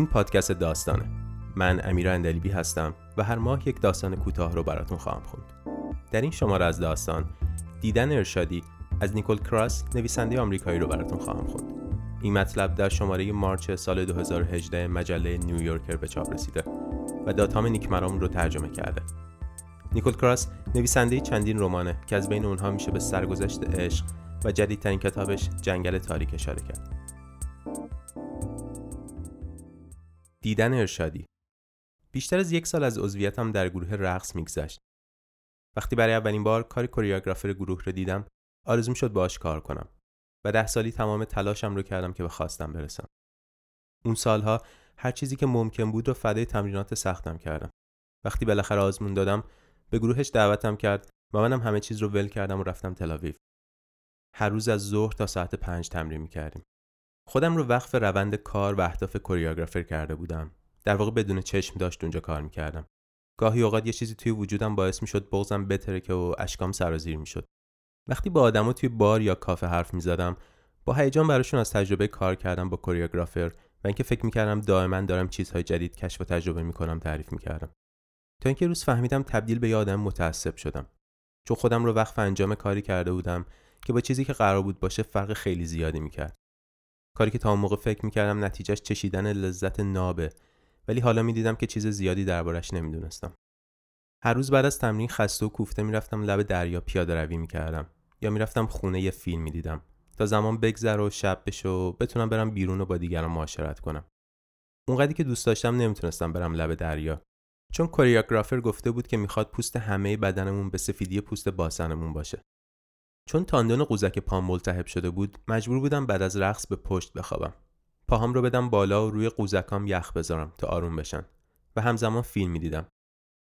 این پادکست داستانه. من امیر اندلیبی هستم و هر ماه یک داستان کوتاه رو براتون خواهم خوند. در این شماره از داستان دیدن ارشادی از نیکول کراس نویسنده آمریکایی رو براتون خواهم خوند. این مطلب در شماره مارچ سال 2018 مجله نیویورکر به چاپ رسیده و داتام نیک مرام رو ترجمه کرده. نیکول کراس نویسنده چندین رمانه که از بین اونها میشه به سرگذشت عشق و جدیدترین کتابش جنگل تاریک اشاره کرد. دیدن ارشادی. بیشتر از یک سال از عضویتم در گروه رقص میگذشت. وقتی برای اولین بار کار کوریوگرافر گروه رو دیدم آرزوم شد باش کار کنم و ده سالی تمام تلاشم رو کردم که به خواستم برسم. اون سالها هر چیزی که ممکن بود رو فدای تمرینات سختم کردم. وقتی بالاخره آزمون دادم به گروهش دعوتم کرد و منم همه چیز رو ول کردم و رفتم تلاویو هر روز از ظهر تا ساعت پنج تمرین می‌کردیم. خودم رو وقف روند کار و اهداف کوریوگرافر کرده بودم. در واقع بدون چشم داشت اونجا کار می‌کردم. گاهی اوقات یه چیزی توی وجودم باعث می‌شد بغزم بترکه و اشکام سرازیر می‌شد. وقتی با آدما توی بار یا کافه حرف می‌زدم با هیجان براشون از تجربه کار کردم با کوریوگرافر و اینکه فکر می‌کردم دائما دارم چیزهای جدید کشف و تجربه می‌کنم تعریف می‌کردم. تا اینکه روز فهمیدم تبدیل به یه آدم متعصب شدم. چون خودم رو وقف انجام کاری کرده بودم که با چیزی که قرار بود باشه فرق خیلی زیادی می‌کرد. کاری که تا اون موقع فکر می‌کردم نتیجهش چشیدن لذت نابه. ولی حالا می‌دیدم که چیز زیادی دربارش نمی‌دونستم. هر روز بعد از تمرین خسته و کوفته می‌رفتم لب دریا پیاده روی می‌کردم. یا می‌رفتم خونه یه فیلم می‌دیدم. تا زمان بگذره و شب بشه و بتونم برم بیرون و با دیگران معاشرت کنم. اونقدری که دوست داشتم نمی‌تونستم برم لب دریا. چون کوریوگرافر گفته بود که می‌خواد پوست همه بدنمون به سفیدی پوست باسنمون باشه. چون تاندون قوزک پام ملتهب شده بود مجبور بودم بعد از رقص به پشت بخوابم. پاهام رو بدم بالا و روی قوزکام یخ بذارم تا آروم بشن و همزمان فیلم می‌دیدم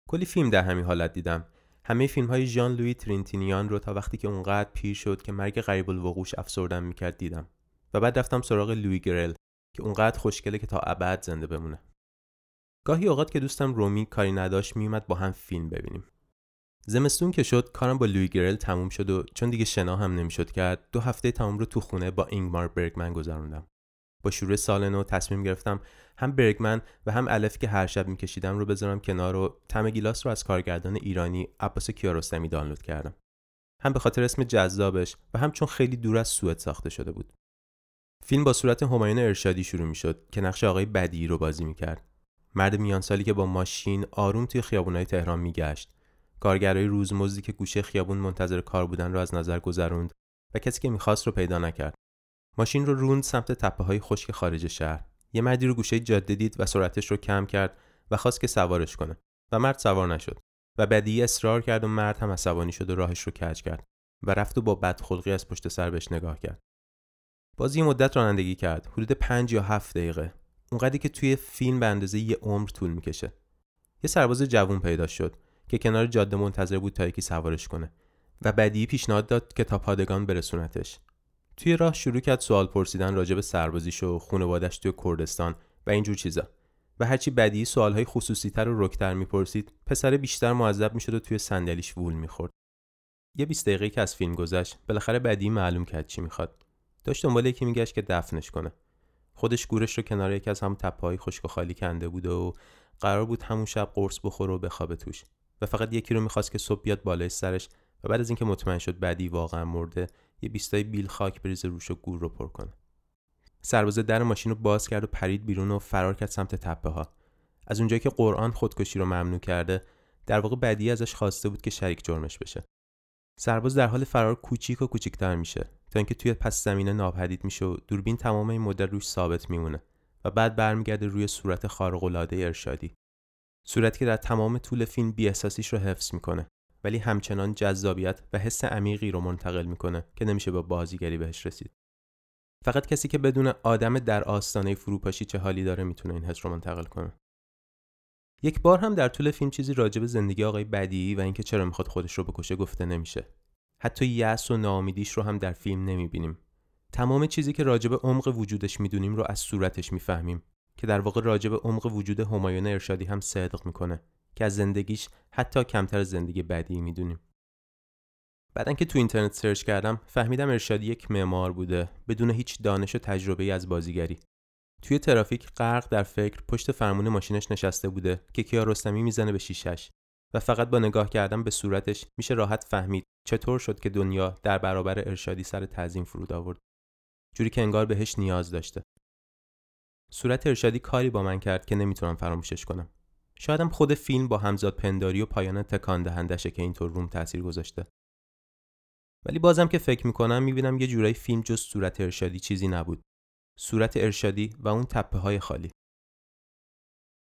کلی فیلم در همین حالت دیدم. همه فیلم های ژان لوی ترینتینیان رو تا وقتی که اونقدر پیر شد که مرگ غریب الوقوش افسردم می‌کرد دیدم. و بعد رفتم سراغ لوی گرل که اونقدر خوشگله که تا ابد زنده بمونه. گاهی اوقات که دوستم رومی کاری نداشت میومد با هم فیلم ببینیم. زمستون که شد کارم با لوی گرل تموم شد و چون دیگه شنا هم نمی‌شد کرد دو هفته تمام رو تو خونه با اینگمار برگمن گذروندم. با شروع سال نو تصمیم گرفتم هم برگمن و هم الف که هر شب میکشیدم رو بذارم کنار و تم گیلاس رو از کارگردان ایرانی عباس کیارستمی دانلود کردم. هم به خاطر اسم جذابش و هم چون خیلی دور از سوئد ساخته شده بود. فیلم با صورت همایون ارشادی شروع می‌شد که نقش آقای بدی رو بازی می‌کرد. مرد میان سالی که با ماشین آروم توی خیابونای تهران میگشت. کارگرای روزمزدی که گوشه خیابون منتظر کار بودن رو از نظر گذروند و کسی که می‌خواست رو پیدا نکرد. ماشین رو روند سمت تپه های خشک خارج شهر. یه مردی رو گوشه جاده دید و سرعتش رو کم کرد و خواست که سوارش کنه. و مرد سوار نشد. و بدی اصرار کرد و مرد هم عصبانی شد و راهش رو کج کرد و رفت و با بدخلقی از پشت سر بهش نگاه کرد. باز یه مدت رانندگی کرد. حدود پنج یا هفت دقیقه. اونقدری که توی فیلم به اندازه یه عمر طول می‌کشه. یه سرباز جوون پیدا شد. که کنار جاده منتظر بود تا یکی سوارش کنه و بدی پیشنهاد داد که تا پادگان برسونتش. توی راه شروع کرد سوال پرسیدن راجع به سربازیش و خانوادش توی کردستان و اینجور چیزا. و هرچی بدی سوالهای خصوصی تر و رکتر می‌پرسید پسر بیشتر معذب می‌شد و توی صندلیش وول می‌خورد. یه 20 دقیقه که از فیلم گذشت بالاخره بدی معلوم کرد چی می‌خواد. داشت دنبال یکی میگشت که دفنش کنه. خودش گورش رو کنار یکی از هم تپه‌های خشک و خالی کنده بود و قرار بود همون شب قرص بخوره و بخوابه توش. و فقط یکی رو می‌خواست که صبح بیاد بالای سرش و بعد از اینکه مطمئن شد بعدی واقعا مرده یه بیستای بیل خاک بریزه روش و گور رو پر کنه. سربازه در ماشین رو باز کرد و پرید بیرون و فرار کرد سمت تپه ها از اونجایی که قرآن خودکشی رو ممنوع کرده در واقع بعدی ازش خواسته بود که شریک جرمش بشه. سرباز در حال فرار کوچیک و کوچیکتر میشه. تا اینکه توی پس زمینه ناپدید میشه و دوربین تمام این مدت روش ثابت میمونه و بعد برمیگرده روی صورت خارق العاده ارشادی. صورتی که در تمام طول فیلم بیاحساسیش رو حفظ می‌کنه. ولی همچنان جذابیت و حس عمیقی رو منتقل می‌کنه که نمیشه با بازیگری بهش رسید. فقط کسی که بدون آدم در آستانه فروپاشی چه حالی داره می‌تونه این حس رو منتقل کنه. یک بار هم در طول فیلم چیزی راجع به زندگی آقای بدی و اینکه چرا می‌خواد خودش رو بکشه گفته نمیشه. حتی یأس و ناامیدیش رو هم در فیلم نمی‌بینیم. تمام چیزی که راجع به عمق وجودش می‌دونیم رو از صورتش می‌فهمیم. که در واقع راجع به عمق وجود همایون ارشادی هم صدق می‌کنه که از زندگیش حتی کمتر زندگی بدی می‌دونیم. بعدن که تو اینترنت سرچ کردم فهمیدم ارشادی یک معمار بوده بدون هیچ دانش و تجربه از بازیگری. توی ترافیک غرق در فکر پشت فرمون ماشینش نشسته بوده که کیا رستمی می‌زنه به شیشش و فقط با نگاه کردن به صورتش میشه راحت فهمید چطور شد که دنیا در برابر ارشادی سر تعظیم فرود آورد. جوری که انگار بهش نیاز داشته. صورت ارشادی کاری با من کرد که نمی‌تونم فراموشش کنم. شایدم خود فیلم با همزاد پنداری و پایان تکان دهندشه که اینطور روم تاثیر گذاشته. ولی بازم که فکر می‌کنم می‌بینم یه جورایی فیلم جز صورت ارشادی چیزی نبود. صورت ارشادی و اون تپه های خالی.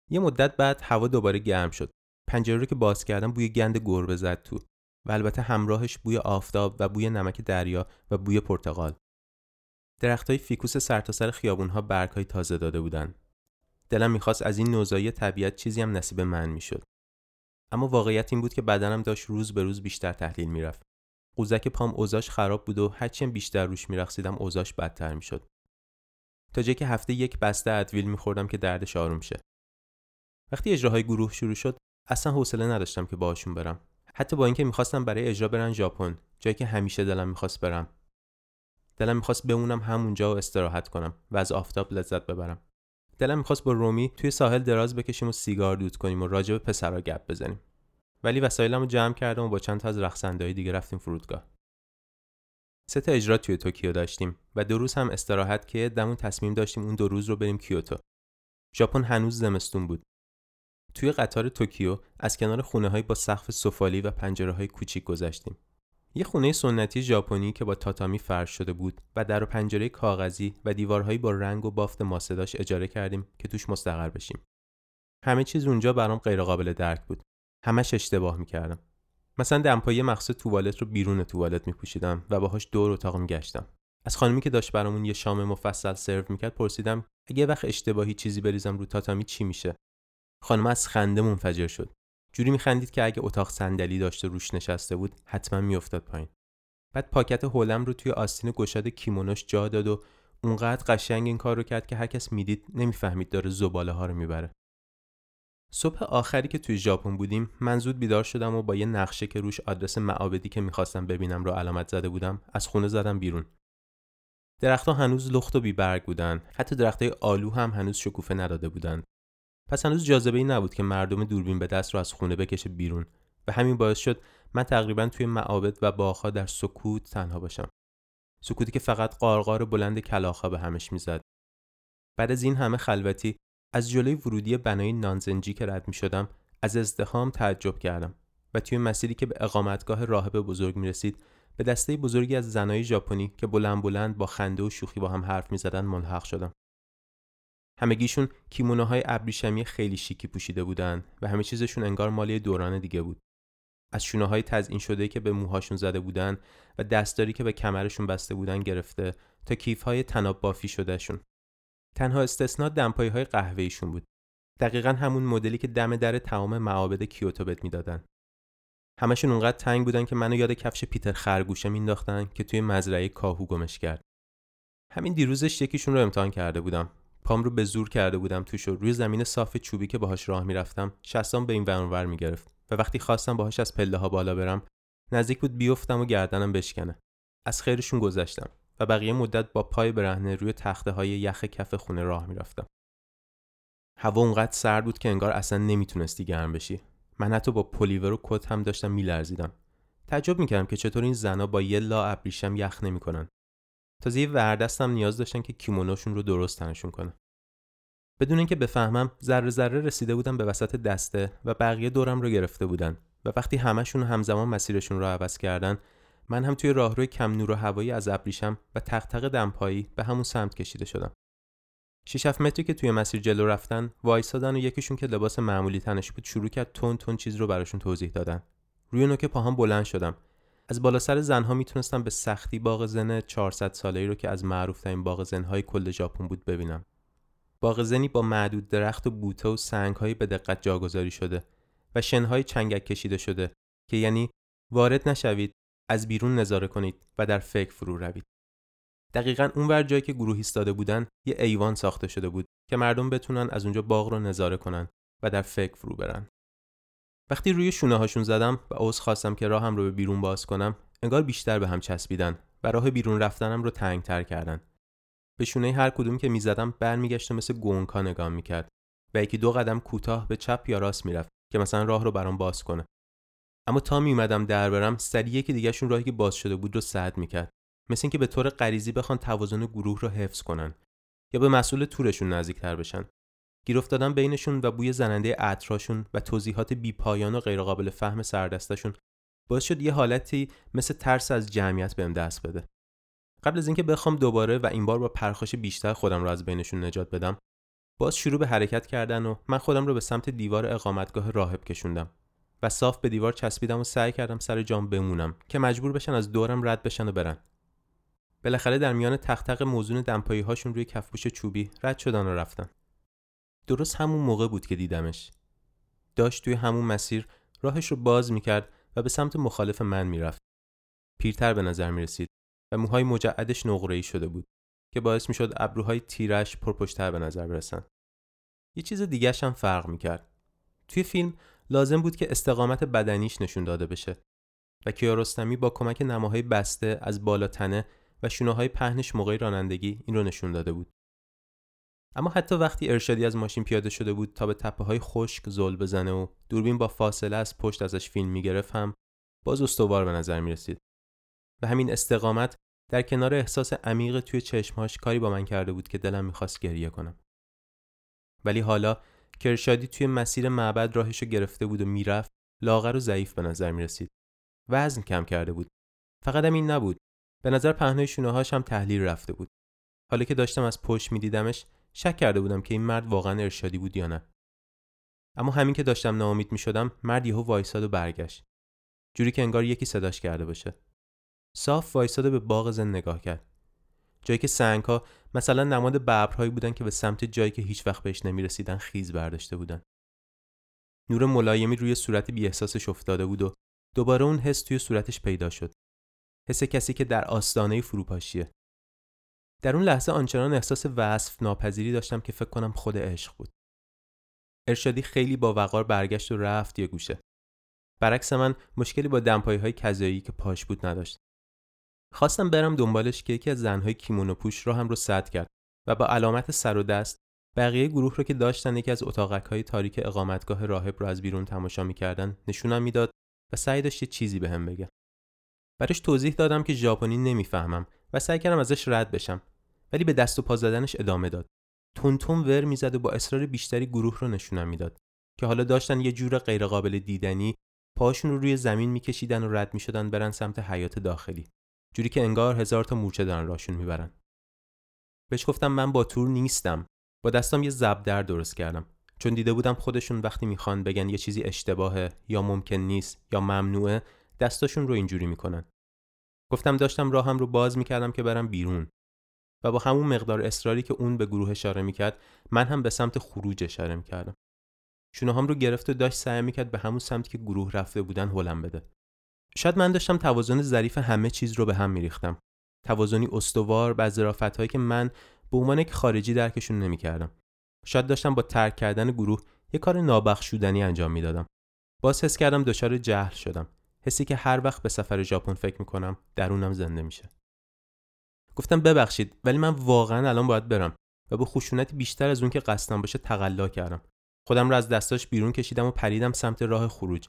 یه مدت بعد هوا دوباره گرم شد. پنجره رو که باز کردم بوی گند گربه زد تو و البته همراهش بوی آفتاب و بوی نمک دریا و بوی پرتقال. های فیکوس سرتاسر سر خیابونها برگهای تازه داده بودن دلم می‌خواست از این نوزایی طبیعت چیزی هم نصیب من می‌شد. اما واقعیت این بود که بدنم داشت روز به روز بیشتر تحلیل می‌رفت. قوزک پام اوزاش خراب بود و هرچیم بیشتر روش میرقصیدم اوزاش بدتر می‌شد. تا جایی که هفته یک بسته ادویل میخوردم که دردش آروم شه. وقتی اجراهای گروه شروع شد اصلا حوصله نداشتم که باهاشون برم. حتی با اینکه می‌خواستم برای اجرا برن ژاپن جایی که همیشه دلم می‌خواست برم. دلم می‌خواست بمونم همونجا و استراحت کنم و از آفتاب لذت ببرم. دلم می‌خواست با رومی توی ساحل دراز بکشیم و سیگار دود کنیم و راجع به پسرا گپ بزنیم. ولی وسایلم رو جمع کردم و با چند تا از رقصنده‌های دیگه رفتیم فرودگاه. سه تا اجرا توی توکیو داشتیم و دو روز هم استراحت که خودمون تصمیم داشتیم اون دو روز رو بریم کیوتو. ژاپن هنوز زمستون بود. توی قطار توکیو از کنار خونه های با سقف سفالی و پنجره های کوچیک گذشتیم. یه خونه سنتی ژاپنی که با تاتامی فرش شده بود و در و پنجره کاغذی و دیوارهایی با رنگ و بافت ماسه داشت اجاره کردیم که توش مستقر بشیم. همه چیز اونجا برام غیرقابل درک بود. همش اشتباه می‌کردم. مثلا دمپایی مخصوص توالت رو بیرون توالت میپوشیدم و باهاش دور اتاق میگشتم. از خانمی که داشت برامون یه شام مفصل سرو می‌کرد پرسیدم اگه وقت اشتباهی چیزی بریزم رو تاتامی چی میشه؟ خانم از خنده منفجر شد. جوری میخندید که اگه اتاق صندلی داشته روش نشسته بود حتما میافتاد پایین. بعد پاکت هولم رو توی آستین گشاد کیمونوش جا داد و اونقدر قشنگ این کار رو کرد که هر کس می‌دید نمی‌فهمید داره زباله ها رو می‌بره. صبح آخری که توی ژاپن بودیم من زود بیدار شدم و با یه نقشه که روش آدرس معابدی که می‌خواستم ببینم رو علامت زده بودم از خونه زدم بیرون. درختها هنوز لخت و بیبرگ بودن حتی درختهای آلو هم هنوز شکوفه نداده بودند پس هنوز جاذبه ای نبود که مردم دوربین به دست رو از خونه بکشه بیرون و همین باعث شد من تقریبا توی معابد و باغها در سکوت تنها باشم. سکوتی که فقط قارقار بلند کلاخا به همش می‌زد. بعد از این همه خلوتی از جلوی ورودی بنای نانزنجی که رد می شدم از ازدهام تعجب کردم و توی مسیری که به اقامتگاه راهب بزرگ می رسید به دسته بزرگی از زنای ژاپنی که بلند بلند با خنده و شوخی با هم حرف می زدن ملحق شدم. همگیشون کیمونوهای ابریشمی خیلی شیکی پوشیده بودن و همه چیزشون انگار مالی دوران دیگه بود. از شونه های شده که به موهاشون زده بودن و دستداری که به کمرشون بسته بودن گرفته تا کیف های تناب بافی شدهشون. تنها استثنا دمپایی های بود. دقیقا همون مدلی که دم در تمام معابد کیوتو بهت می‌دادن. همشون اونقدر تنگ بودن که منو یاد کفش پیتر خرگوشه مینداختن که توی مزرعه کاهو گمش کرد. همین دیروزش یکیشون رو امتحان کرده بودم پام رو به زور کرده بودم توش و روی زمین صاف چوبی که باهاش راه می‌رفتم شستم به این ور می‌گرفت و وقتی خواستم باهاش از پله ها بالا برم نزدیک بود بیفتم و گردنم بشکنه. از خیرشون گذشتم و بقیه مدت با پای برهنه روی تخته های یخ کف خونه راه می‌رفتم. هوا اونقدر سرد بود که انگار اصلا نمی‌تونستی گرم بشی. من حتی با پلیور و کت هم داشتم میلرزیدم. تعجب می‌کردم که چطور این زنا با یه لا ابریشم یخ نمی‌کنن. تازه یه وردستم نیاز داشتن که کیمونوشون رو درست تنشون کنه بدون اینکه بفهمم ذره ذره رسیده بودم به وسط دسته و بقیه دورم رو گرفته بودن و وقتی همشون همزمان مسیرشون رو عوض کردن من هم توی راهروی کم نور و هوایی از ابریشم و تق دمپایی به همون سمت کشیده شدم. 6 متری که توی مسیر جلو رفتن وایسادن و یکیشون که لباس معمولی تنش بود شروع کرد تون تون چیز رو براشون توضیح دادن. روی نوک پاهام بلند شدم. از بالا سر زنها می‌تونستم به سختی باغ زن 400 ساله ای رو که از معروف ترین باغ زنهای کل ژاپن بود ببینم. باغ زنی با معدود درخت و بوته و سنگهایی به دقت جاگذاری شده و شنهای چنگک کشیده شده که یعنی وارد نشوید از بیرون نظاره کنید و در فکر فرو روید. دقیقا اونور جایی که گروه ایستاده بودن یه ایوان ساخته شده بود که مردم بتونن از اونجا باغ رو نظاره کنن و در فکر فرو برن. وقتی روی شونه هاشون زدم و عذر خواستم که راهم رو به بیرون باز کنم انگار بیشتر به هم چسبیدن و راه بیرون رفتنم رو تنگ تر کردن. به شونه هر کدوم که می‌زدم برمیگشت مثل گونکا نگاه می‌کرد و یکی دو قدم کوتاه به چپ یا راست می‌رفت که مثلا راه رو برام باز کنه. اما تا میومدم در برم سری یکی دیگهشون راهی که باز شده بود رو سد می‌کرد. مثل اینکه به طور غریزی بخوان توازن گروه رو حفظ کنن یا به مسئول تورشون نزدیکتر بشن. گیر افتادن بینشون و بوی زننده عطراشون و توضیحات بیپایان و غیرقابل فهم سردستشون باعث شد یه حالتی مثل ترس از جمعیت بهم دست بده. قبل از اینکه بخوام دوباره و این بار با پرخاش بیشتر خودم رو از بینشون نجات بدم باز شروع به حرکت کردن و من خودم رو به سمت دیوار اقامتگاه راهب کشوندم و صاف به دیوار چسبیدم و سعی کردم سر جام بمونم که مجبور بشن از دورم رد بشن و برن. بالاخره در میان تختق موزون دمپایی هاشون روی کفپوش چوبی رد شدن و رفتن. درست همون موقع بود که دیدمش. داشت توی همون مسیر راهش رو باز می‌کرد و به سمت مخالف من می‌رفت. پیرتر به نظر می‌رسید و موهای مجعدش نقره‌ای شده بود که باعث می‌شد ابروهای تیرش پرپشتر به نظر برسن. یه چیز دیگه هم فرق می‌کرد. توی فیلم لازم بود که استقامت بدنیش نشون داده بشه و کیارستمی با کمک نماهای بسته از بالا تنه و شونه های پهنش موقع رانندگی این رو نشون داده بود. اما حتی وقتی ارشادی از ماشین پیاده شده بود تا به تپه های خشک زل بزنه و دوربین با فاصله از پشت ازش فیلم می‌گرفت هم باز استوار به نظر می رسید. و همین استقامت در کنار احساس عمیق توی چشمهاش کاری با من کرده بود که دلم می‌خواست گریه کنم. ولی حالا که ارشادی توی مسیر معبد راهش رو گرفته بود و می‌رفت لاغر و ضعیف به نظر می رسید. وزن کم کرده بود. فقط این نبود. به نظر پهنای شونه هم تحلیل رفته بود. حالا که داشتم از پشت میدیدمش شک کرده بودم که این مرد واقعا ارشادی بود یا نه. اما همین که داشتم ناامید می شدم مرد یهو وایساد و برگشت. جوری که انگار یکی صداش کرده باشه. صاف وایساده به باغ زن نگاه کرد. جایی که سنگ ها مثلا نماد ببرهایی بودن که به سمت جایی که هیچ وقت بهش نمی رسیدن خیز برداشته بودن. نور ملایمی روی صورت بی احساسش افتاده بود و دوباره اون حس توی صورتش پیدا شد. حس کسی که در آستانه فروپاشیه. در اون لحظه آنچنان احساس وصف ناپذیری داشتم که فکر کنم خود عشق بود. ارشادی خیلی با وقار برگشت و رفت یه گوشه. برعکس من مشکلی با دمپایی های کذایی که پاش بود نداشت. خواستم برم دنبالش که یکی از زنهای کیمونو پوش را هم رو سد کرد و با علامت سر و دست بقیه گروه رو که داشتن یکی از اتاقک های تاریک اقامتگاه راهب رو از بیرون تماشا می‌کردن نشونم می‌داد و سعی داشت یه چیزی بهم به بگه. برش توضیح دادم که ژاپنی نمی‌فهمم و سعی کردم ازش رد بشم ولی به دست و پا زدنش ادامه داد. تون ور می‌زد و با اصرار بیشتری گروه رو نشونم می‌داد که حالا داشتن یه جور غیرقابل دیدنی پاشون رو روی زمین میکشیدن و رد می‌شدن برن سمت حیات داخلی. جوری که انگار هزار تا مورچه دارن راشون می‌برن. بهش گفتم من با تور نیستم. با دستم یه زبدر درست کردم. چون دیده بودم خودشون وقتی می‌خوان بگن یه چیزی اشتباهه یا ممکن نیست یا ممنوعه دستاشون رو اینجوری می‌کنن. گفتم داشتم راهم رو باز می‌کردم که برم بیرون. و با همون مقدار اصراری که اون به گروه اشاره می‌کرد من هم به سمت خروج اشاره می‌کردم. شونه هم رو گرفت و داشت سعی می‌کرد به همون سمتی که گروه رفته بودن هلم بده. شاید من داشتم توازن ظریف همه چیز رو به هم میریختم. توازنی استوار به هایی که من به عنوان یک خارجی درکشون نمی‌کردم. شاید داشتم با ترک کردن گروه یه کار نابخشودنی انجام می‌دادم. باز حس کردم دچار جهل شدم. حسی که هر وقت به سفر ژاپن فکر می‌کنم درونم زنده میشه. گفتم ببخشید ولی من واقعا الان باید برم و با خشونتی بیشتر از اون که قصدم باشه تقلا کردم. خودم رو از دستاش بیرون کشیدم و پریدم سمت راه خروج.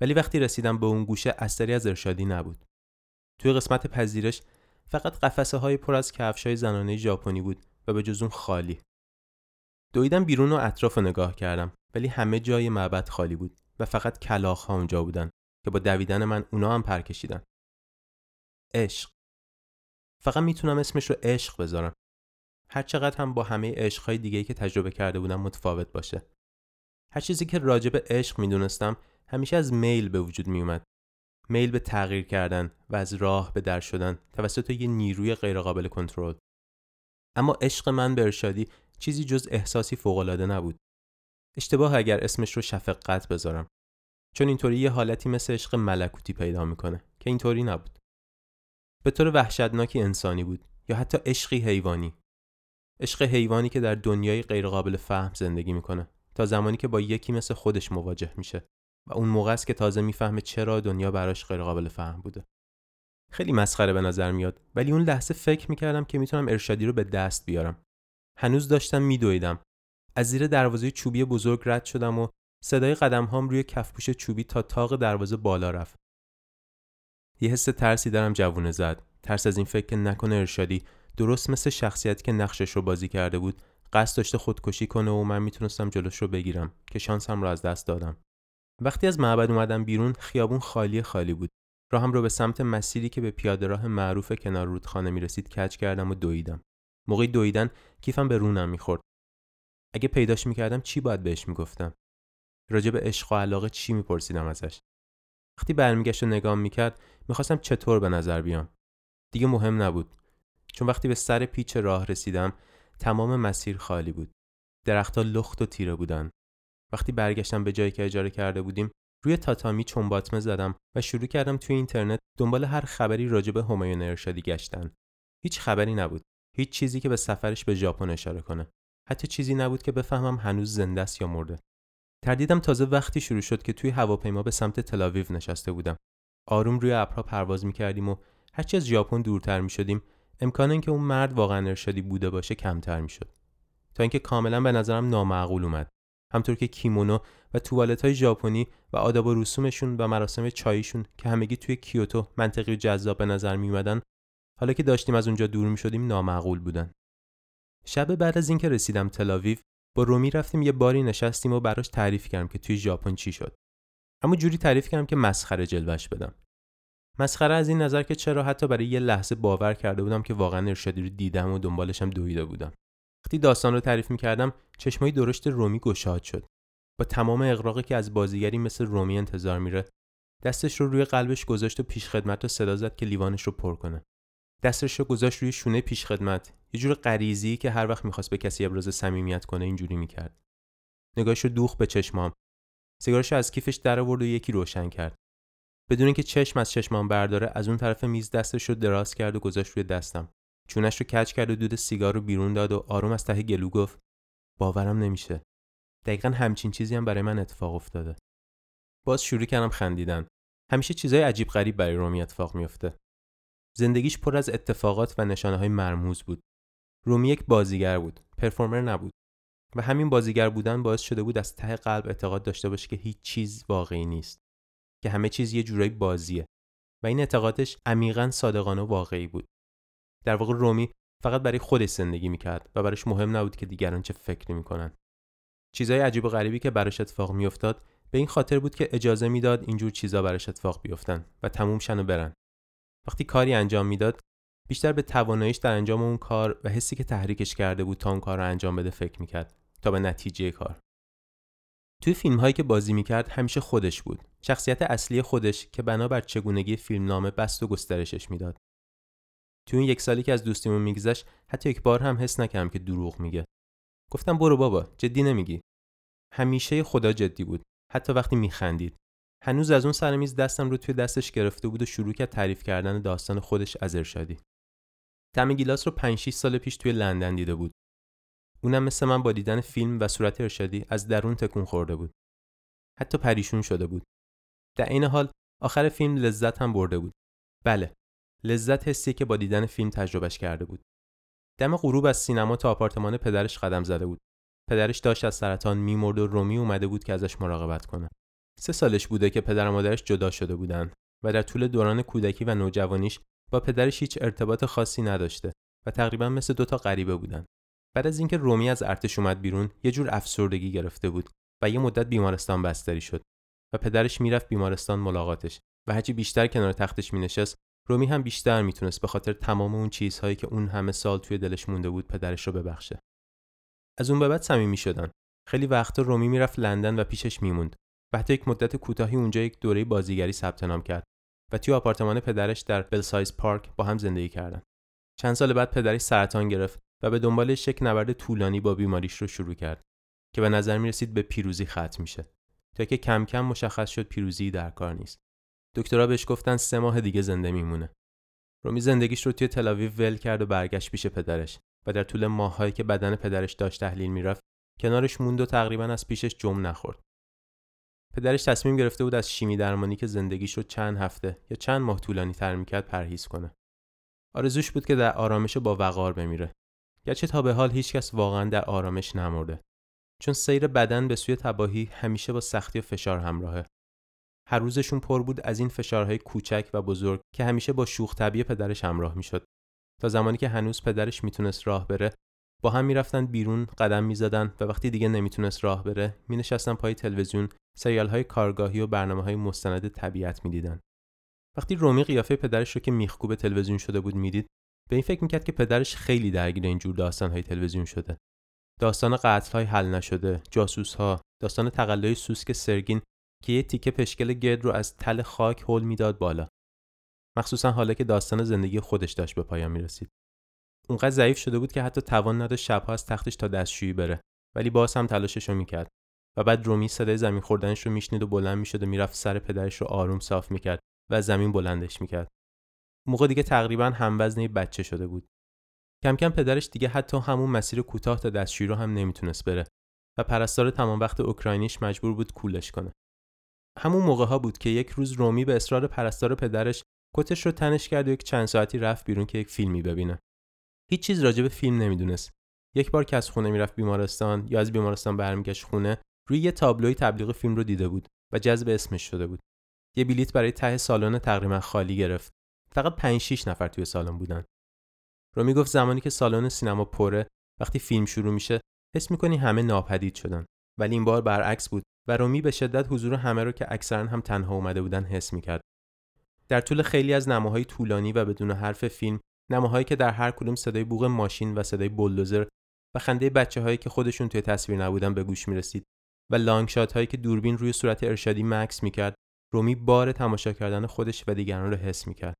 ولی وقتی رسیدم به اون گوشه اثری از ارشادی نبود. توی قسمت پذیرش فقط قفسه های پر از کفش های زنانه ژاپنی بود و به جز اون خالی. دویدم بیرون و اطراف نگاه کردم ولی همه جای معبد خالی بود و فقط کلاخ ها اونجا بودن که با دویدن من اونا هم پر کشیدن. عشق. فقط می‌تونم اسمش رو عشق بذارم. هر چقدر هم با همه عشقهای دیگه که تجربه کرده بودم متفاوت باشه. هر چیزی که راجع به عشق می‌دونستم همیشه از میل به وجود میومد میل به تغییر کردن و از راه به در شدن توسط یه نیروی غیرقابل کنترل. اما عشق من به ارشادی چیزی جز احساسی فوقالعاده نبود. اشتباه اگر اسمش رو شفقت بذارم. چون اینطوری یه حالتی مثل عشق ملکوتی پیدا می‌کنه که اینطوری نبود. به طور وحشتناکی انسانی بود یا حتی عشقی حیوانی. عشق حیوانی که در دنیای غیرقابل فهم زندگی می‌کنه. تا زمانی که با یکی مثل خودش مواجه میشه. و اون موقع است که تازه می‌فهمه چرا دنیا براش غیرقابل فهم بوده. خیلی مسخره به نظر میاد. ولی اون لحظه فکر می‌کردم که می‌تونم ارشادی رو به دست بیارم. هنوز داشتم میدویدم. از زیر دروازه چوبی بزرگ رد شدم و صدای قدم هام روی کفپوش چوبی تا تاق دروازه بالا رفت. یه حس ترسی دارم جوونه زد. ترس از این فکر که نکنه ارشادی. درست مثل شخصیتی که نقشش رو بازی کرده بود. قصد داشته خودکشی کنه و من می‌تونستم جلوش رو بگیرم که شانسم رو از دست دادم. وقتی از معبد اومدم بیرون خیابون خالی خالی بود. راهم رو به سمت مسیری که به پیاده راه معروف کنار رودخانه می‌رسید کج کردم و دویدم. موقعی دویدن کیفم به رونم می‌خورد. اگه پیداش می‌کردم چی باید بهش می‌گفتم؟ راجع به عشق و علاقه چی میپرسیدم ازش؟ وقتی برمیگشت و نگام می‌کرد می‌خواستم چطور به نظر بیام؟ دیگه مهم نبود. چون وقتی به سر پیچ راه رسیدم تمام مسیر خالی بود. درختها لخت و تیره بودن. وقتی برگشتم به جایی که اجاره کرده بودیم روی تاتامی چنباتمه زدم و شروع کردم توی اینترنت دنبال هر خبری راجع به همایون ارشادی گشتن. هیچ خبری نبود. هیچ چیزی که به سفرش به ژاپن اشاره کنه. حتی چیزی نبود که بفهمم هنوز زنده است یا مرده. تردیدم تازه وقتی شروع شد که توی هواپیما به سمت تلاویو نشسته بودم. آروم روی ابرها پرواز می‌کردیم و هرچی از ژاپن دورتر می‌شدیم امکان اینکه اون مرد واقعا ارشادی بوده باشه کمتر می‌شد. تا اینکه کاملا به نظرم نامعقول اومد. همطور که کیمونو و توالت های ژاپنی و آداب و رسومشون و مراسم چایشون که همگی توی کیوتو منطقی و جذاب به نظر می اومدن حالا که داشتیم از اونجا دور می شدیم نامعقول بودن. شب بعد از اینکه رسیدم تلاویو با رومی رفتیم یه باری نشستیم و براش تعریف کردم که توی ژاپن چی شد. اما جوری تعریف کردم که مسخره جلوش بدم. مسخره از این نظر که چرا حتی برای یه لحظه باور کرده بودم که واقعا ارشادی رو دیدم و دنبالشم دویده بودم. وقتی داستان رو تعریف می‌کردم چشمای درشت رومی گشاد شد. با تمام اقراقی که از بازیگری مثل رومی انتظار میره دستش رو روی قلبش گذاشت و پیش خدمت رو صدا زد که لیوانش رو پر کنه. دستش رو گذاشت روی شونه پیش خدمت یه جور غریزی که هر وقت می‌خواست به کسی ابراز صمیمیت کنه اینجوری می‌کرد. نگاهش رو دوخ به چشمام. سیگارش از کیفش در آورد و یکی روشن کرد. بدون اینکه چشم از چشمام برداره از اون طرف میز دستش رو دراز کرد و گذاشت روی دستم. چونش رو کج کرد و دود سیگار رو بیرون داد و آروم از ته گلو گفت باورم نمیشه. دقیقا همچین چیزی هم برای من اتفاق افتاده. باز شروع کردم خندیدن. همیشه چیزای عجیب غریب برای رومی اتفاق میافته. زندگیش پر از اتفاقات و نشانه های مرموز بود. رومی یک بازیگر بود. پرفورمر نبود. و همین بازیگر بودن باعث شده بود از ته قلب اعتقاد داشته باشه که هیچ چیز واقعی نیست که همه چیز یه جورایی بازیه. و این اعتقادش عمیقا صادقانه و واقعی بود. در واقع رومی فقط برای خودش زندگی می‌کرد و براش مهم نبود که دیگران چه فکری می‌کنن. چیزای عجیب و غریبی که براش اتفاق میافتاد به این خاطر بود که اجازه می‌داد اینجور چیزا براش اتفاق بیفتن و تموم شن و برن. وقتی کاری انجام می‌داد بیشتر به تواناییش در انجام اون کار و حسی که تحریکش کرده بود تا اون کار رو انجام بده فکر می‌کرد. تا به نتیجه کار. توی فیلم هایی که بازی می‌کرد همیشه خودش بود. شخصیت اصلی خودش که بنابر چگونگی فیلمنامه بست و گسترشش می‌داد. تو این یک سالی که از دوستیمون میگذشت حتی یک بار هم حس نکردم که دروغ میگه. گفتم برو بابا جدی نمیگی. همیشه خدا جدی بود. حتی وقتی میخندید. هنوز از اون سر میز دستم رو توی دستش گرفته بود و شروع کرد تعریف کردن داستان خودش از ارشادی. تم گیلاس رو 5 6 سال پیش توی لندن دیده بود. اونم مثل من با دیدن فیلم و صورت ارشادی از درون تکون خورده بود. حتی پریشون شده بود. در این حال آخر فیلم لذت هم برده بود. بله لذت حسی که با دیدن فیلم تجربهش کرده بود. دم غروب از سینما تا آپارتمان پدرش قدم زده بود. پدرش داشت از سرطان میمرد و رومی اومده بود که ازش مراقبت کنه. سه سالش بوده که پدر و مادرش جدا شده بودن و در طول دوران کودکی و نوجوانیش با پدرش هیچ ارتباط خاصی نداشته و تقریبا مثل دوتا غریبه بودن. بعد از اینکه رومی از ارتش اومد بیرون یه جور افسردگی گرفته بود و یه مدت بیمارستان بستری شد و پدرش می‌رفت بیمارستان ملاقاتش و هرچی بیشتر کنار تختش مینشست رومی هم بیشتر می‌تونست به خاطر تمام اون چیزهایی که اون همه سال توی دلش مونده بود پدرش رو ببخشه. از اون به بعد صمیمی شدن. خیلی وقتا رومی می‌رفت لندن و پیشش میموند و حتی یک مدت کوتاهی اونجا یک دوره بازیگری ثبت نام کرد و توی آپارتمان پدرش در بلسایز پارک با هم زندگی کردن. چند سال بعد پدرش سرطان گرفت و به دنبالش یک نبرد طولانی با بیماریش رو شروع کرد که به نظر می رسید به پیروزی ختم میشه تا که کم کم مشخص شد پیروزی در کار نیست دکترها بهش گفتن سه ماه دیگه زنده میمونه رومی زندگیش رو توی تلاویو ول کرد و برگشت پیش پدرش و در طول ماههایی که بدن پدرش داشت تحلیل می‌رفت کنارش موند و تقریبا از پیشش جم نخورد پدرش تصمیم گرفته بود از شیمی درمانی که زندگیش رو چند هفته یا چند ماه طولانی تر می‌کرد پرهیز کنه. آرزوش بود که در آرامش با وقار بمیره. گرچه تا به حال هیچکس واقعا در آرامش نمرده. چون سیر بدن به سوی تباهی همیشه با سختی و فشار همراهه. هر روزشون پر بود از این فشارهای کوچک و بزرگ که همیشه با شوخ طبیع پدرش همراه می‌شد. تا زمانی که هنوز پدرش می‌تونست راه بره با هم می‌رفتن بیرون قدم می‌زدن و وقتی دیگه نمی‌تونست راه بره مینشستن پای تلویزیون سریال های کارگاهی و برنامه های مستند طبیعت می‌دیدن وقتی رومی قیافه پدرش رو که میخکوب تلویزیون شده بود می‌دید به این فکر می‌کرد که پدرش خیلی درگیر این جور داستان های تلویزیون شده. داستان قتل های حل نشده جاسوس ها داستان تقلای سوسک سرگین که یه تیکه پشکل گرد رو از تل خاک هول می‌داد بالا. مخصوصا حالا که داستان زندگی خودش داشت به پایان می‌رسید. اونقدر ضعیف شده بود که حتی توان نداشت شبها از تختش تا دستشویی بره ولی باز هم تلاشش رو می‌کرد. و بعد رومی صدای زمین خوردنش رو میشنید و بلند می‌شد و می‌رفت سر پدرش رو آروم صاف می‌کرد و زمین بلندش می‌کرد. موقع دیگه تقریبا هموزنه بچه شده بود. کم کم پدرش دیگه حتی همون مسیر کوتاه تا دستشویی رو هم نمی‌تونست بره و پرستار تمام وقت اوکراینیش مجبور بود کولش کنه. همون موقع ها بود که یک روز رومی به اصرار پرستار پدرش کتش رو تنش کرد و یک چند ساعتی رفت بیرون که یک فیلمی ببینه. هیچ چیز راجع به فیلم نمی‌دونست. یک بار که از خونه می‌رفت بیمارستان یا از بیمارستان برمیگشت خونه روی یه تابلوی تبلیغ فیلم رو دیده بود و جذب اسمش شده بود. یه بلیت برای ته سالن تقریبا خالی گرفت. فقط 5 6 نفر توی سالن بودن. رومی گفت زمانی که سالن سینما پره وقتی فیلم شروع میشه حس می‌کنی همه ناپدید شدن. ولی این بار برعکس بود و رومی به شدت حضور همه رو که اکثرا هم تنها اومده بودن حس می‌کرد. در طول خیلی از نماهای طولانی و بدون حرف فیلم نماهایی که در هر کدوم صدای بوغ ماشین و صدای بولدوزر و خنده بچه هایی که خودشون توی تصویر نبودن به گوش می رسید و لانگ شات هایی که دوربین روی صورت ارشادی مکس می‌کرد رومی بار تماشا کردن خودش و دیگران رو حس می‌کرد.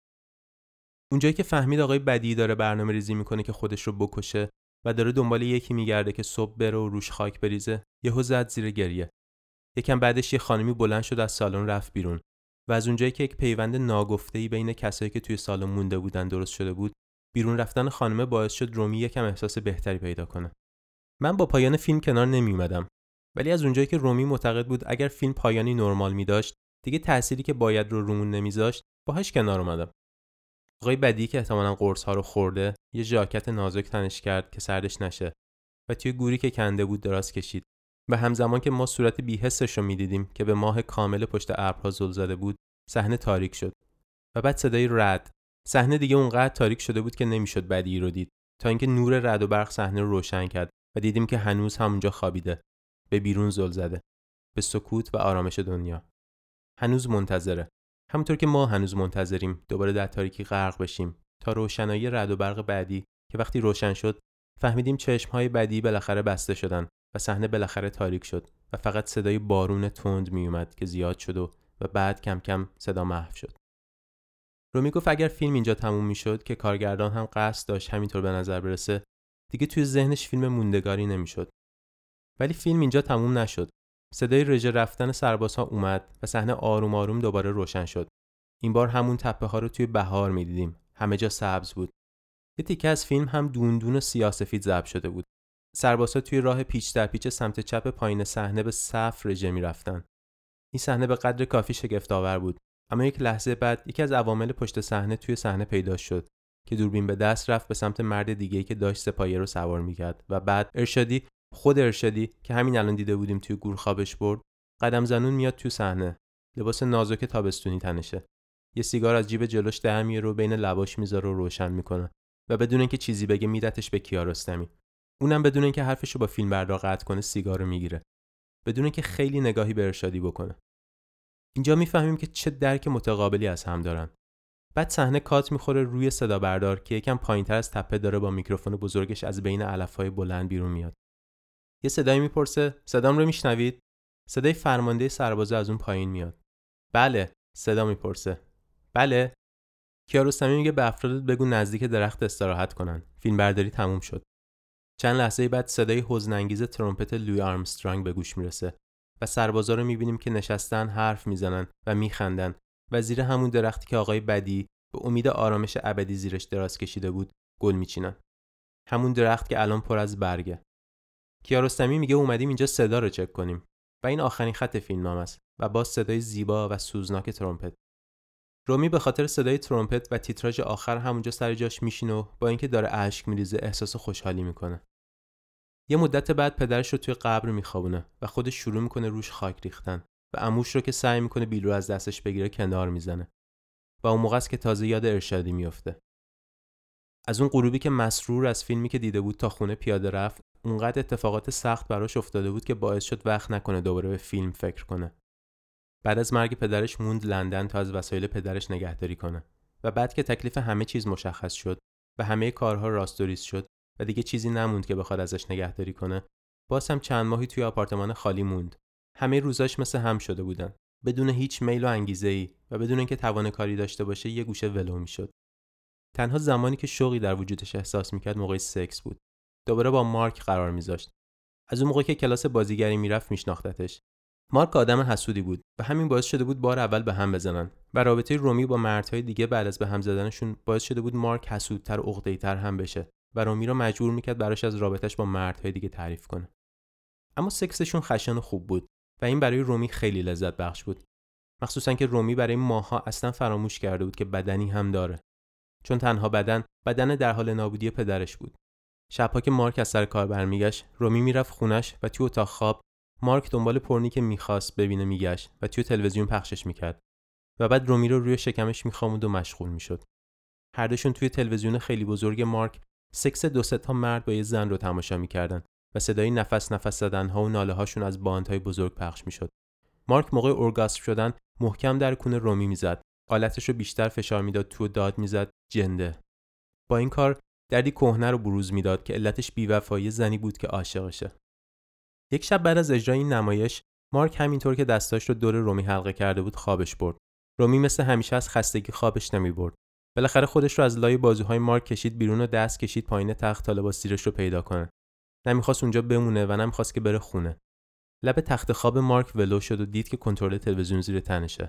اونجایی که فهمید آقای بدی داره برنامه ریزی می‌کنه که خودش رو بکشه و داره دنبال یکی میگرده که صبح بره و روش خاک بریزه یهو زد زیر گریه. یکم بعدش یه خانمی بلند شد از سالن رفت بیرون و از اونجایی که یک پیوند ناگفته‌ای بین کسایی که توی سالن مونده بودن درست شده بود بیرون رفتن خانمه باعث شد رومی یکم احساس بهتری پیدا کنه. من با پایان فیلم کنار نمی اومدم ولی از اونجایی که رومی معتقد بود اگر فیلم پایانی نرمال می داشت دیگه تأثیری که باید رو رومون نمیذاشت باهاش کنار اومدم. آقای بدی که احتمالا قرص ها رو خورده یه ژاکت نازک تنش کرد که سردش نشه و توی گوری که کنده بود دراز کشید. و همزمان که ما صورت بیحسش رو می‌دیدیم که به ماه کامل پشت ابرها زل زده بود صحنه تاریک شد. و بعد صدای رد. صحنه دیگه اونقدر تاریک شده بود که نمی‌شد بدی رو دید. تا اینکه نور رد و برق صحنه رو روشن کرد و دیدیم که هنوز همونجا خوابیده. به بیرون زل زده. به سکوت و آرامش دنیا. هنوز منتظره. همونطور که ما هنوز منتظریم دوباره در تاریکی غرق بشیم تا روشنایی رد و برق بعدی که وقتی روشن شد فهمیدیم چشمهای بعدی بالاخره بسته شدن و صحنه بالاخره تاریک شد و فقط صدای بارون تند میومد که زیاد شد و, و بعد کم کم صدا محو شد. رومی گفت اگر فیلم اینجا تموم می‌شد که کارگردان هم قصد داشت همینطور به نظر برسه دیگه توی ذهنش فیلم موندگاری نمی‌شد. ولی فیلم اینجا تموم نشد. صدای رژه رفتن سربازها اومد و صحنه آروم آروم دوباره روشن شد. این بار همون تپه ها رو توی بهار می‌دیدیم. همه جا سبز بود. یه تیکه از فیلم هم دوندون و سیاسفید ضبط شده بود. سربازها توی راه پیچ در پیچ سمت چپ پایین صحنه به صف رژه می‌رفتن. این صحنه به قدر کافی شگفتآور بود. اما یک لحظه بعد یکی از عوامل پشت صحنه توی صحنه پیدا شد که دوربین به دست رفت به سمت مرد دیگه که داشت سپایه رو سوار می‌کرد و بعد ارشادی خود ارشادی که همین الان دیده بودیم توی گور خوابش برد قدم زنون میاد توی صحنه. لباس نازک تابستونی تنشه. یه سیگار از جیب جلوش میاره رو بین لباش می‌ذاره و روشن می‌کنه. و بدون اینکه چیزی بگه میدتش به کیارستمی. اونم بدون اینکه حرفش رو با فیلم بردار قطع کنه سیگار رو می‌گیره. بدون اینکه خیلی نگاهی به ارشادی بکنه. اینجا می‌فهمیم که چه درک متقابلی از هم دارن. بعد صحنه کات می‌خوره روی صدا بردار که یکم پایینتر از تپه داره با میکروفون بزرگش از بین علفهای بلند بیرون میاد. یه صدایی می‌پرسه صدام رو میشنوید؟ صدای فرمانده سربازه از اون پایین میاد. بله صدا می‌پرسه. بله. کیارستمی میگه به افرادت بگو نزدیک درخت استراحت کنن. فیلم برداری تموم شد. چند لحظه بعد صدای حزنانگیز ترومپت لوی آرمسترانگ به گوش می‌رسه و سربازا رو می‌بینیم که نشستن حرف می‌زنن و میخندن و زیر همون درختی که آقای بدی به امید آرامش ابدی زیرش دراز کشیده بود گل میچینن. همون درخت که الان پر از برگه. کیارستمی میگه اومدیم اینجا صدا رو چک کنیم. و این آخرین خط فیلمم است و با صدای زیبا و سوزناک ترومپت. رومی به خاطر صدای ترومپت و تیتراژ آخر همونجا سر جاش میشینه و با اینکه داره اشک میریزه احساس خوشحالی می‌کنه. یه مدت بعد پدرش رو توی قبر میخوابونه و خودش شروع می‌کنه روش خاک ریختن و اموش رو که سعی می‌کنه بیلو از دستش بگیره کنار می‌زنه. و اون موقع است که تازه یاد ارشادی میفته از اون غروبی که مسرور از فیلمی که دیده بود تا خونه پیاده رفت اونقدر اتفاقات سخت براش افتاده بود که باعث شد وقت نکنه دوباره به فیلم فکر کنه. بعد از مرگ پدرش موند لندن تا از وسایل پدرش نگهداری کنه و بعد که تکلیف همه چیز مشخص شد و همه کارها راستوریز شد و دیگه چیزی نموند که بخواد ازش نگهداری کنه باز هم چند ماهی توی آپارتمان خالی موند. همه روزاش مثل هم شده بودن بدون هیچ میل و انگیزه ای و بدون اینکه توان کاری داشته باشه یه گوشه ولو می‌شد. تنها زمانی که شوقی در وجودش احساس می‌کرد موقع سکس بود. دوباره با مارک قرار میذاشت. از اون موقع که کلاس بازیگری می‌رفت میشناختتش. مارک آدم حسودی بود و همین باعث شده بود بار اول به هم بزنن و رابطه رومی با مردهای دیگه بعد از به هم زدنشون باعث شده بود مارک حسودتر و عقده‌ای‌تر هم بشه و رومی رو مجبور می‌کرد براش از رابطش با مردهای دیگه تعریف کنه. اما سکسشون خشن و خوب بود و این برای رومی خیلی لذت بخش بود. مخصوصا که رومی برای ماها اصلا فراموش کرده بود که بدنی هم داره. چون تنها بدن بدن در حال نابودی پدرش بود. شبها که مارک از سر کار برمیگشت رومی می‌رفت خونش و توی اتاق خواب مارک دنبال پرنی که می‌خواست ببینه میگشت و توی تلویزیون پخشش می‌کرد. و بعد رومی رو روی شکمش میخوامد و مشغول می‌شد. هر دوشون توی تلویزیون خیلی بزرگ مارک سکس دو تا مرد با یه زن رو تماشا می‌کردن و صدای نفس نفس زدن ها و ناله هاشون از باندهای بزرگ پخش می‌شد. مارک موقع اورگاسم شدن محکم در کون رومی می‌زد. آلتش رو بیشتر فشار می‌داد تو داد می‌زد جنده. با این کار دردی کهنه رو بروز می‌داد که علتش بیوفایی زنی بود که عاشقشه یک شب بعد از اجرای این نمایش مارک همینطور که دستاش رو دور رومی حلقه کرده بود خوابش برد. رومی مثل همیشه از خستگی خوابش نمی برد. بالاخره خودش رو از لای بازوهای مارک کشید بیرون و دست کشید پایین تخت تا لباس رو پیدا کنه. نمی‌خواست اونجا بمونه و نمی‌خواست که بره خونه. لب تخت خواب مارک ولو شد و دید که کنترل تلویزیون زیر تنشه.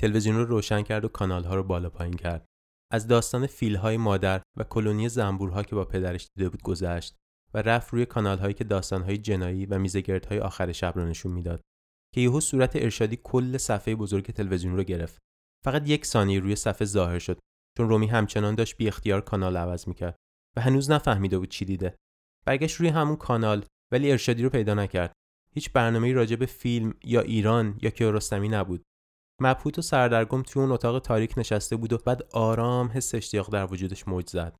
تلویزیون رو روشن کرد و کانالها رو بالا پایین کرد. از داستان فیلهای مادر و کلونی زنبورها که با پدرش دیده بود گذشت و رفت روی کانالهایی که داستانهای جنایی و میزگردهای آخر شب رو نشون می‌داد که یهو صورت ارشادی کل صفحه بزرگ تلویزیون رو گرفت. فقط یک ثانیه روی صفحه ظاهر شد چون رومی همچنان داشت بی اختیار کانال عوض می‌کرد و هنوز نفهمیده بود چی دیده. برگشت روی همون کانال ولی ارشادی رو پیدا نکرد. هیچ برنامه‌ای راجع به فیلم یا ایران یا کیارستمی نبود. مبهوت و سردرگم توی اون اتاق تاریک نشسته بود و بعد آرام حس اشتیاق در وجودش موج زد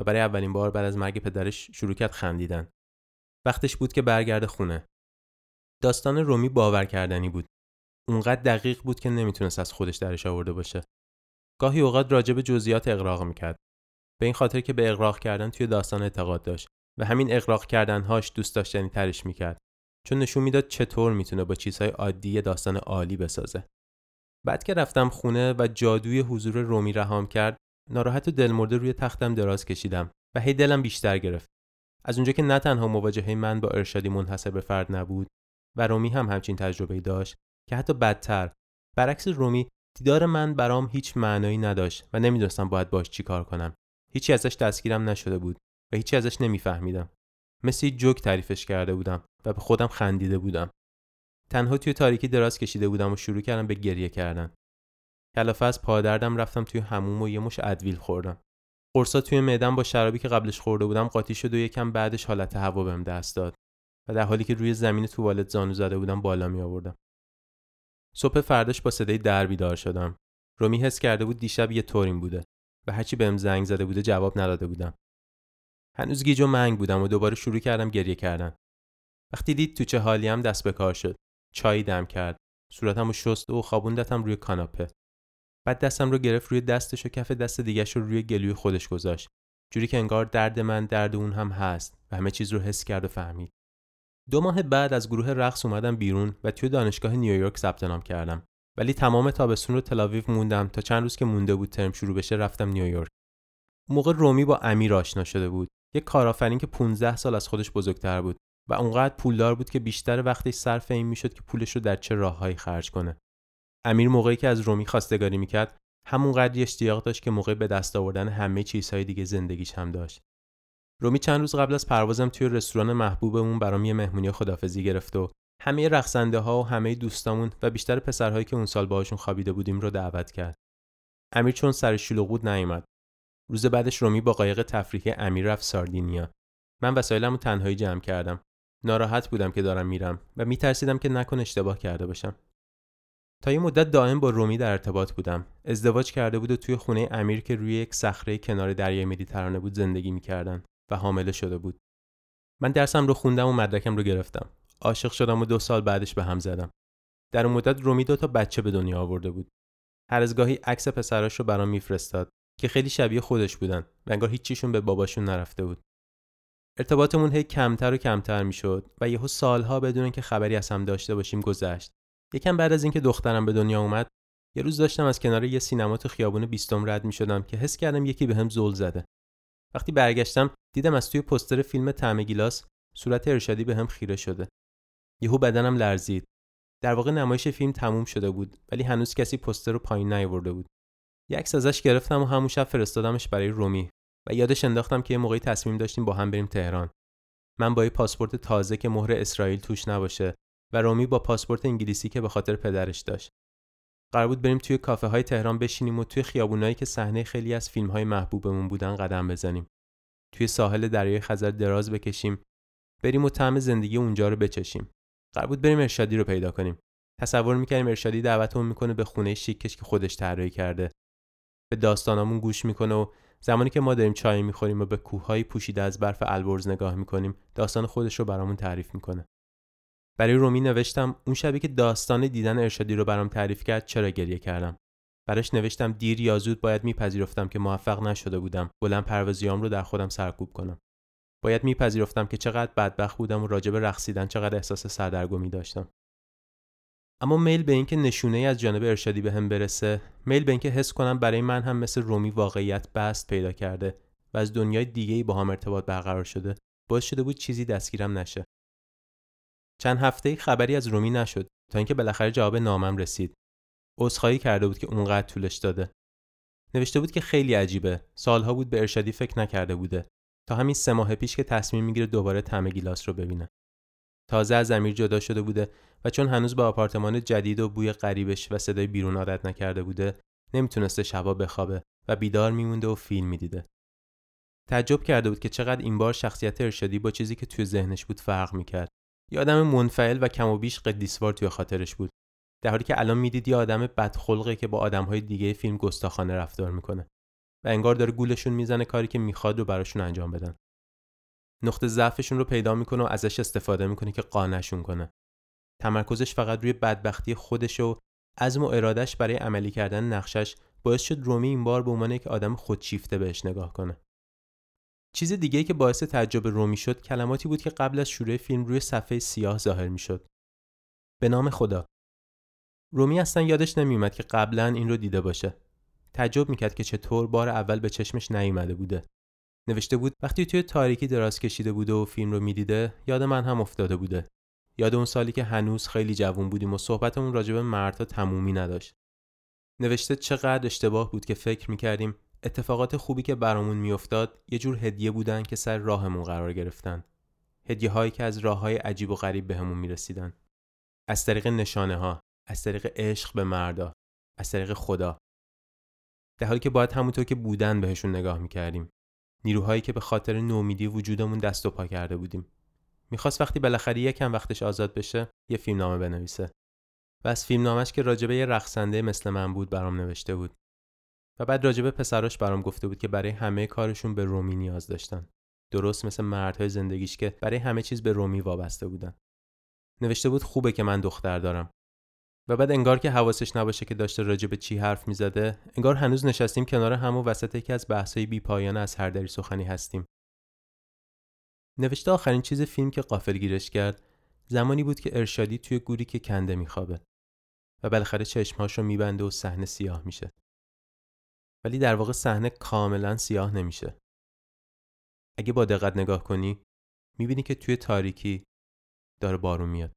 و برای اولین بار بعد از مرگ پدرش شروع کرد خندیدن. وقتش بود که برگرده خونه. داستان رومی باور کردنی بود. اونقدر دقیق بود که نمی‌تونست از خودش درش آورده باشه. گاهی اوقات راجع به جزئیات اقراق می‌کرد. به این خاطر که به اقراق کردن توی داستان اعتقاد داشت و همین اقراق کردنهاش دوست داشتنی ترش می‌کرد. چون نشون می‌داد چطور می‌تونه با چیزهای عادی داستان عالی بسازه. بعد که رفتم خونه و جادوی حضور رومی رهام کرد ناراحت و دلمرده روی تختم دراز کشیدم و هی دلم بیشتر گرفت. از اونجا که نه تنها مواجهه من با ارشادی منحصر به فرد نبود و رومی هم همچین تجربه داشت که حتی بدتر برعکس رومی دیدار من برام هیچ معنایی نداشت و نمی‌دونستم باید باش چی کار کنم. هیچی ازش دستگیرم نشده بود و هیچی ازش نمیفهمیدم. مثل جوک تعریفش کرده بودم و به خودم خندیده بودم. تنها توی تاریکی دراز کشیده بودم و شروع کردم به گریه کردن. کلافه از پادردم رفتم توی هموم و یه مش ادویل خوردم. قرصا توی معدم با شرابی که قبلش خورده بودم قاطی شد و یکم بعدش حالت هوا بهم دست داد و در حالی که روی زمین توالت زانو زده بودم بالا می آوردم صبح فرداش با صدای در بیدار شدم. رومی حس کرده بود دیشب یه طوریم بوده و هرچی بهم زنگ زده بوده جواب نداده بودم. هنوز گیج و منگ بودم و دوباره شروع کردم گریه کردن. وقتی دید تو چه حالی هم دست به کار شد. چای دم کرد. صورتم رو شست و خوابوندتم روی کاناپه. بعد دستم رو گرفت روی دستش و کف دست دیگش رو روی گلوی خودش گذاشت. جوری که انگار درد من درد اون هم هست و همه چیز رو حس کرد و فهمید. دو ماه بعد از گروه رقص اومدم بیرون و توی دانشگاه نیویورک ثبت نام کردم. ولی تمام تابستون رو تلاویو موندم تا چند روز که مونده بود ترم شروع بشه رفتم نیویورک موقع رومی با امیر آشنا شده بود. یک کارآفرین که 15 سال از خودش بزرگتر بود. و اونقدر پولدار بود که بیشتر وقتش صرف این می‌شد که پولش رو در چه راههایی خرج کنه امیر موقعی که از رومی خواستگاری می‌کرد همونقدر اشتیاق داشت که موقع به دست آوردن همه چیزهای دیگه زندگیش هم داشت رومی چند روز قبل از پروازم توی رستوران محبوبمون برام یه مهمونی خدافزی گرفت و همه رقصنده ها و همه دوستامون و بیشتر پسرهایی که اون سال باهاشون خوابیده بودیم رو دعوت کرد. امیر چون سر شلوغ بود نیومد. روز بعدش رومی با قایق تفریحی امیر رفت ساردینیا. من وسایلمو تنهایی جمع کردم. ناراحت بودم که دارم میرم و میترسیدم که نکن اشتباه کرده باشم. تا یه مدت دائم با رومی در ارتباط بودم. ازدواج کرده بود و توی خونه امیر که روی یک صخره کنار دریای مدیترانه بود زندگی می‌کردن و حامله شده بود. من درسم رو خوندم و مدرکم رو گرفتم. عاشق شدم و دو سال بعدش به هم زدم. در اون مدت رومی دو تا بچه به دنیا آورده بود. هر از گاهی عکس پسراش رو برام میفرستاد که خیلی شبیه خودش بودن و انگار هیچیشون به باباشون نرفته بود. ارتباطمون هی کمتر و کمتر می‌شد و یهو سالها بدون که خبری از هم داشته باشیم گذشت. یکم بعد از اینکه دخترم به دنیا اومد، یه روز داشتم از کنار یه سینما تو خیابون بیستم رد می شدم که حس کردم یکی به زل زده. وقتی برگشتم دیدم از توی پستر فیلم طعم گیلاس صورت ارشادی به خیره شده. یهو بدنم لرزید. در واقع نمایش فیلم تموم شده بود ولی هنوز کسی پستر رو پایین نیاورده بود. یه عکس ازش گرفتم و همون شب فرستادمش برای رومی یادش انداختم که یه موقعی تصمیم داشتیم با هم بریم تهران. من با یه پاسپورت تازه که مهر اسرائیل توش نباشه و رومی با پاسپورت انگلیسی که به خاطر پدرش داشت. قرار بود بریم توی کافه های تهران بشینیم و توی خیابونایی که صحنه خیلی از فیلم های محبوبمون بودن قدم بزنیم. توی ساحل دریای خزر دراز بکشیم بریم و طعم زندگی اونجا رو بچشیم. قرار بود بریم ارشادی رو پیدا کنیم. تصور می‌کنیم ارشادی دعوتمون می‌کنه به خونه شیکش که خودش طراحی کرده. به داستانامون گوش می‌کنه و زمانی که ما داریم چای می‌خوریم و به کوههایی پوشیده از برف البرز نگاه می‌کنیم داستان خودش رو برامون تعریف می‌کنه. برای رومی نوشتم اون شبی که داستان دیدن ارشادی رو برام تعریف کرد چرا گریه کردم؟ براش نوشتم دیر یا زود باید میپذیرفتم که موفق نشده بودم بلند پروازیام رو در خودم سرکوب کنم. باید میپذیرفتم که چقدر بدبخت بودم و راجب رقصیدن چقدر احساس سردرگمی داشتم. اما میل به اینکه نشونه ای از جانب ارشادی به هم برسه میل به اینکه حس کنم برای من هم مثل رومی واقعیت بست پیدا کرده و از دنیای دیگه ای با هم ارتباط برقرار شده باعث شده بود چیزی دستگیرم نشه. چند هفته خبری از رومی نشد تا اینکه بالاخره جواب نامم رسید. عذرخواهی کرده بود که اونقدر طولش داده. نوشته بود که خیلی عجیبه. سالها بود به ارشادی فکر نکرده بوده. تا همین سه ماه پیش که تصمیم می‌گیره دوباره طعم گیلاس رو ببینه. تازه از امیر جدا شده بوده و چون هنوز به آپارتمان جدید و بوی غریبش و صدای بیرون عادت نکرده بوده نمی‌تونسته شبا بخوابه و بیدار میمونده و فیلم می‌دیده. تعجب کرده بود که چقدر این بار شخصیت ارشادی با چیزی که توی ذهنش بود فرق می‌کرد. یه آدم منفعل و کم و بیش قدیسوار توی خاطرش بود. در حالی که الان می‌دید یه آدم بدخلقه که با آدمهای دیگه فیلم گستاخانه رفتار می‌کنه و انگار داره گولشون می‌زنه کاری که می‌خواد رو براشون انجام بدن. نقطه ضعفشون رو پیدا می‌کنه و ازش استفاده می‌کنه که قانعشون کنه. تمرکزش فقط روی بدبختی خودش و عزم و ارادش برای عملی کردن نقشش باعث شد رومی این بار به عنوان یک آدم خودشیفته بهش نگاه کنه. چیز دیگه که باعث تعجب رومی شد کلماتی بود که قبل از شروع فیلم روی صفحه سیاه ظاهر می‌شد. به نام خدا. رومی اصلا یادش نمیومد که قبلا این رو دیده باشه. تعجب می‌کرد که چطور بار اول به چشمش نیومده بوده. نوشته بود وقتی توی تاریکی دراز کشیده بوده و فیلم رو می‌دیده یاد من هم افتاده بوده. یاد اون سالی که هنوز خیلی جوون بودیم و صحبتمون راجب مردها تمومی نداشت. نوشته چقدر اشتباه بود که فکر می‌کردیم اتفاقات خوبی که برامون میافتاد یه جور هدیه بودن که سر راهمون قرار گرفتن. هدیه هایی که از راه های عجیب و غریب بهمون می‌رسیدن. از طریق نشانه ها از طریق عشق به مردا از طریق خدا. در حالی که باید همونطور که بودن بهشون نگاه می‌کردیم. نیروهایی که به خاطر نومیدی وجودمون دست و پا کرده بودیم. می‌خواست وقتی بالاخره یکم وقتش آزاد بشه یه فیلم نامه بنویسه. و از فیلم نامش که راجبه یه رقصنده مثل من بود برام نوشته بود. و بعد راجبه پسراش برام گفته بود که برای همه کارشون به رومی نیاز داشتن. درست مثل مردهای زندگیش که برای همه چیز به رومی وابسته بودن. نوشته بود خوبه که من دختر دارم. و بعد انگار که حواسش نباشه که داشته راجع به چی حرف می‌زده انگار هنوز نشستیم کنار هم و وسط یکی از بحث‌های بی پایان از هر دری سخنی هستیم. نوشته آخرین چیز فیلم که قافل گیرش کرد زمانی بود که ارشادی توی گوری که کنده میخوابه و بالاخره چشمهاش رو میبنده و صحنه سیاه میشه. ولی در واقع صحنه کاملا سیاه نمیشه. اگه با دقت نگاه کنی می‌بینی که توی تاریکی داره بارون میاد.